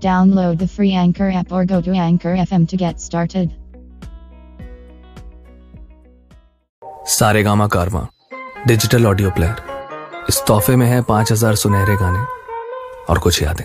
Download the free Anchor app or go to Anchor FM to get started. Saregama Carvaan digital audio player इस तोहफे में है पाँच हज़ार सुनहरे गाने और कुछ यादें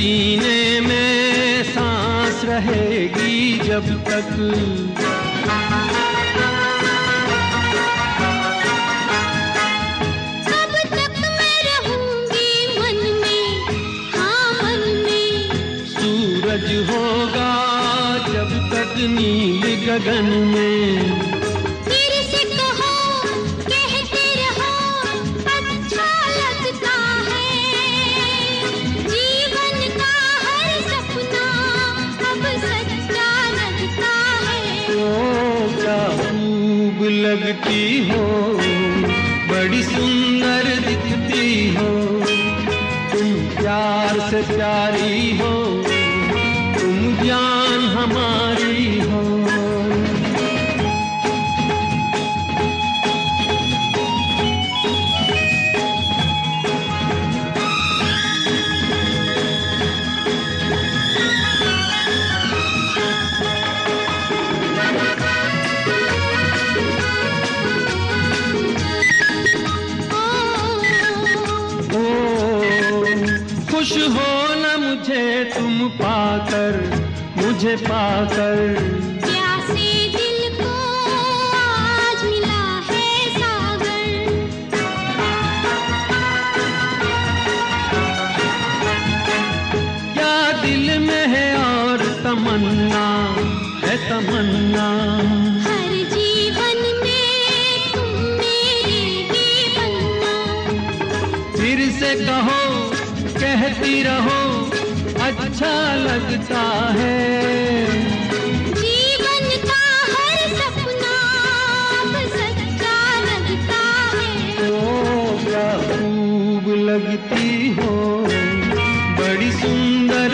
सीने में सांस रहेगी जब तक। कब तक मैं रहूँगी मन में हाँ मन में। सूरज होगा जब तक नील गगन में। लगती हो बड़ी सुंदर दिखती हो। तुम प्यार से प्यारी हो तुम ज्ञान हमारी खुश हो न मुझे तुम पाकर मुझे पाकर। प्यासे दिल को आज मिला है सागर। क्या दिल में है और तमन्ना है तमन्ना। हर जीवन में तुम मेरे बनना। फिर से कहो कहती रहो अच्छा लगता है। जीवन का हर सपना सच्चा लगता है। ओ क्या खूब लगती हो बड़ी सुंदर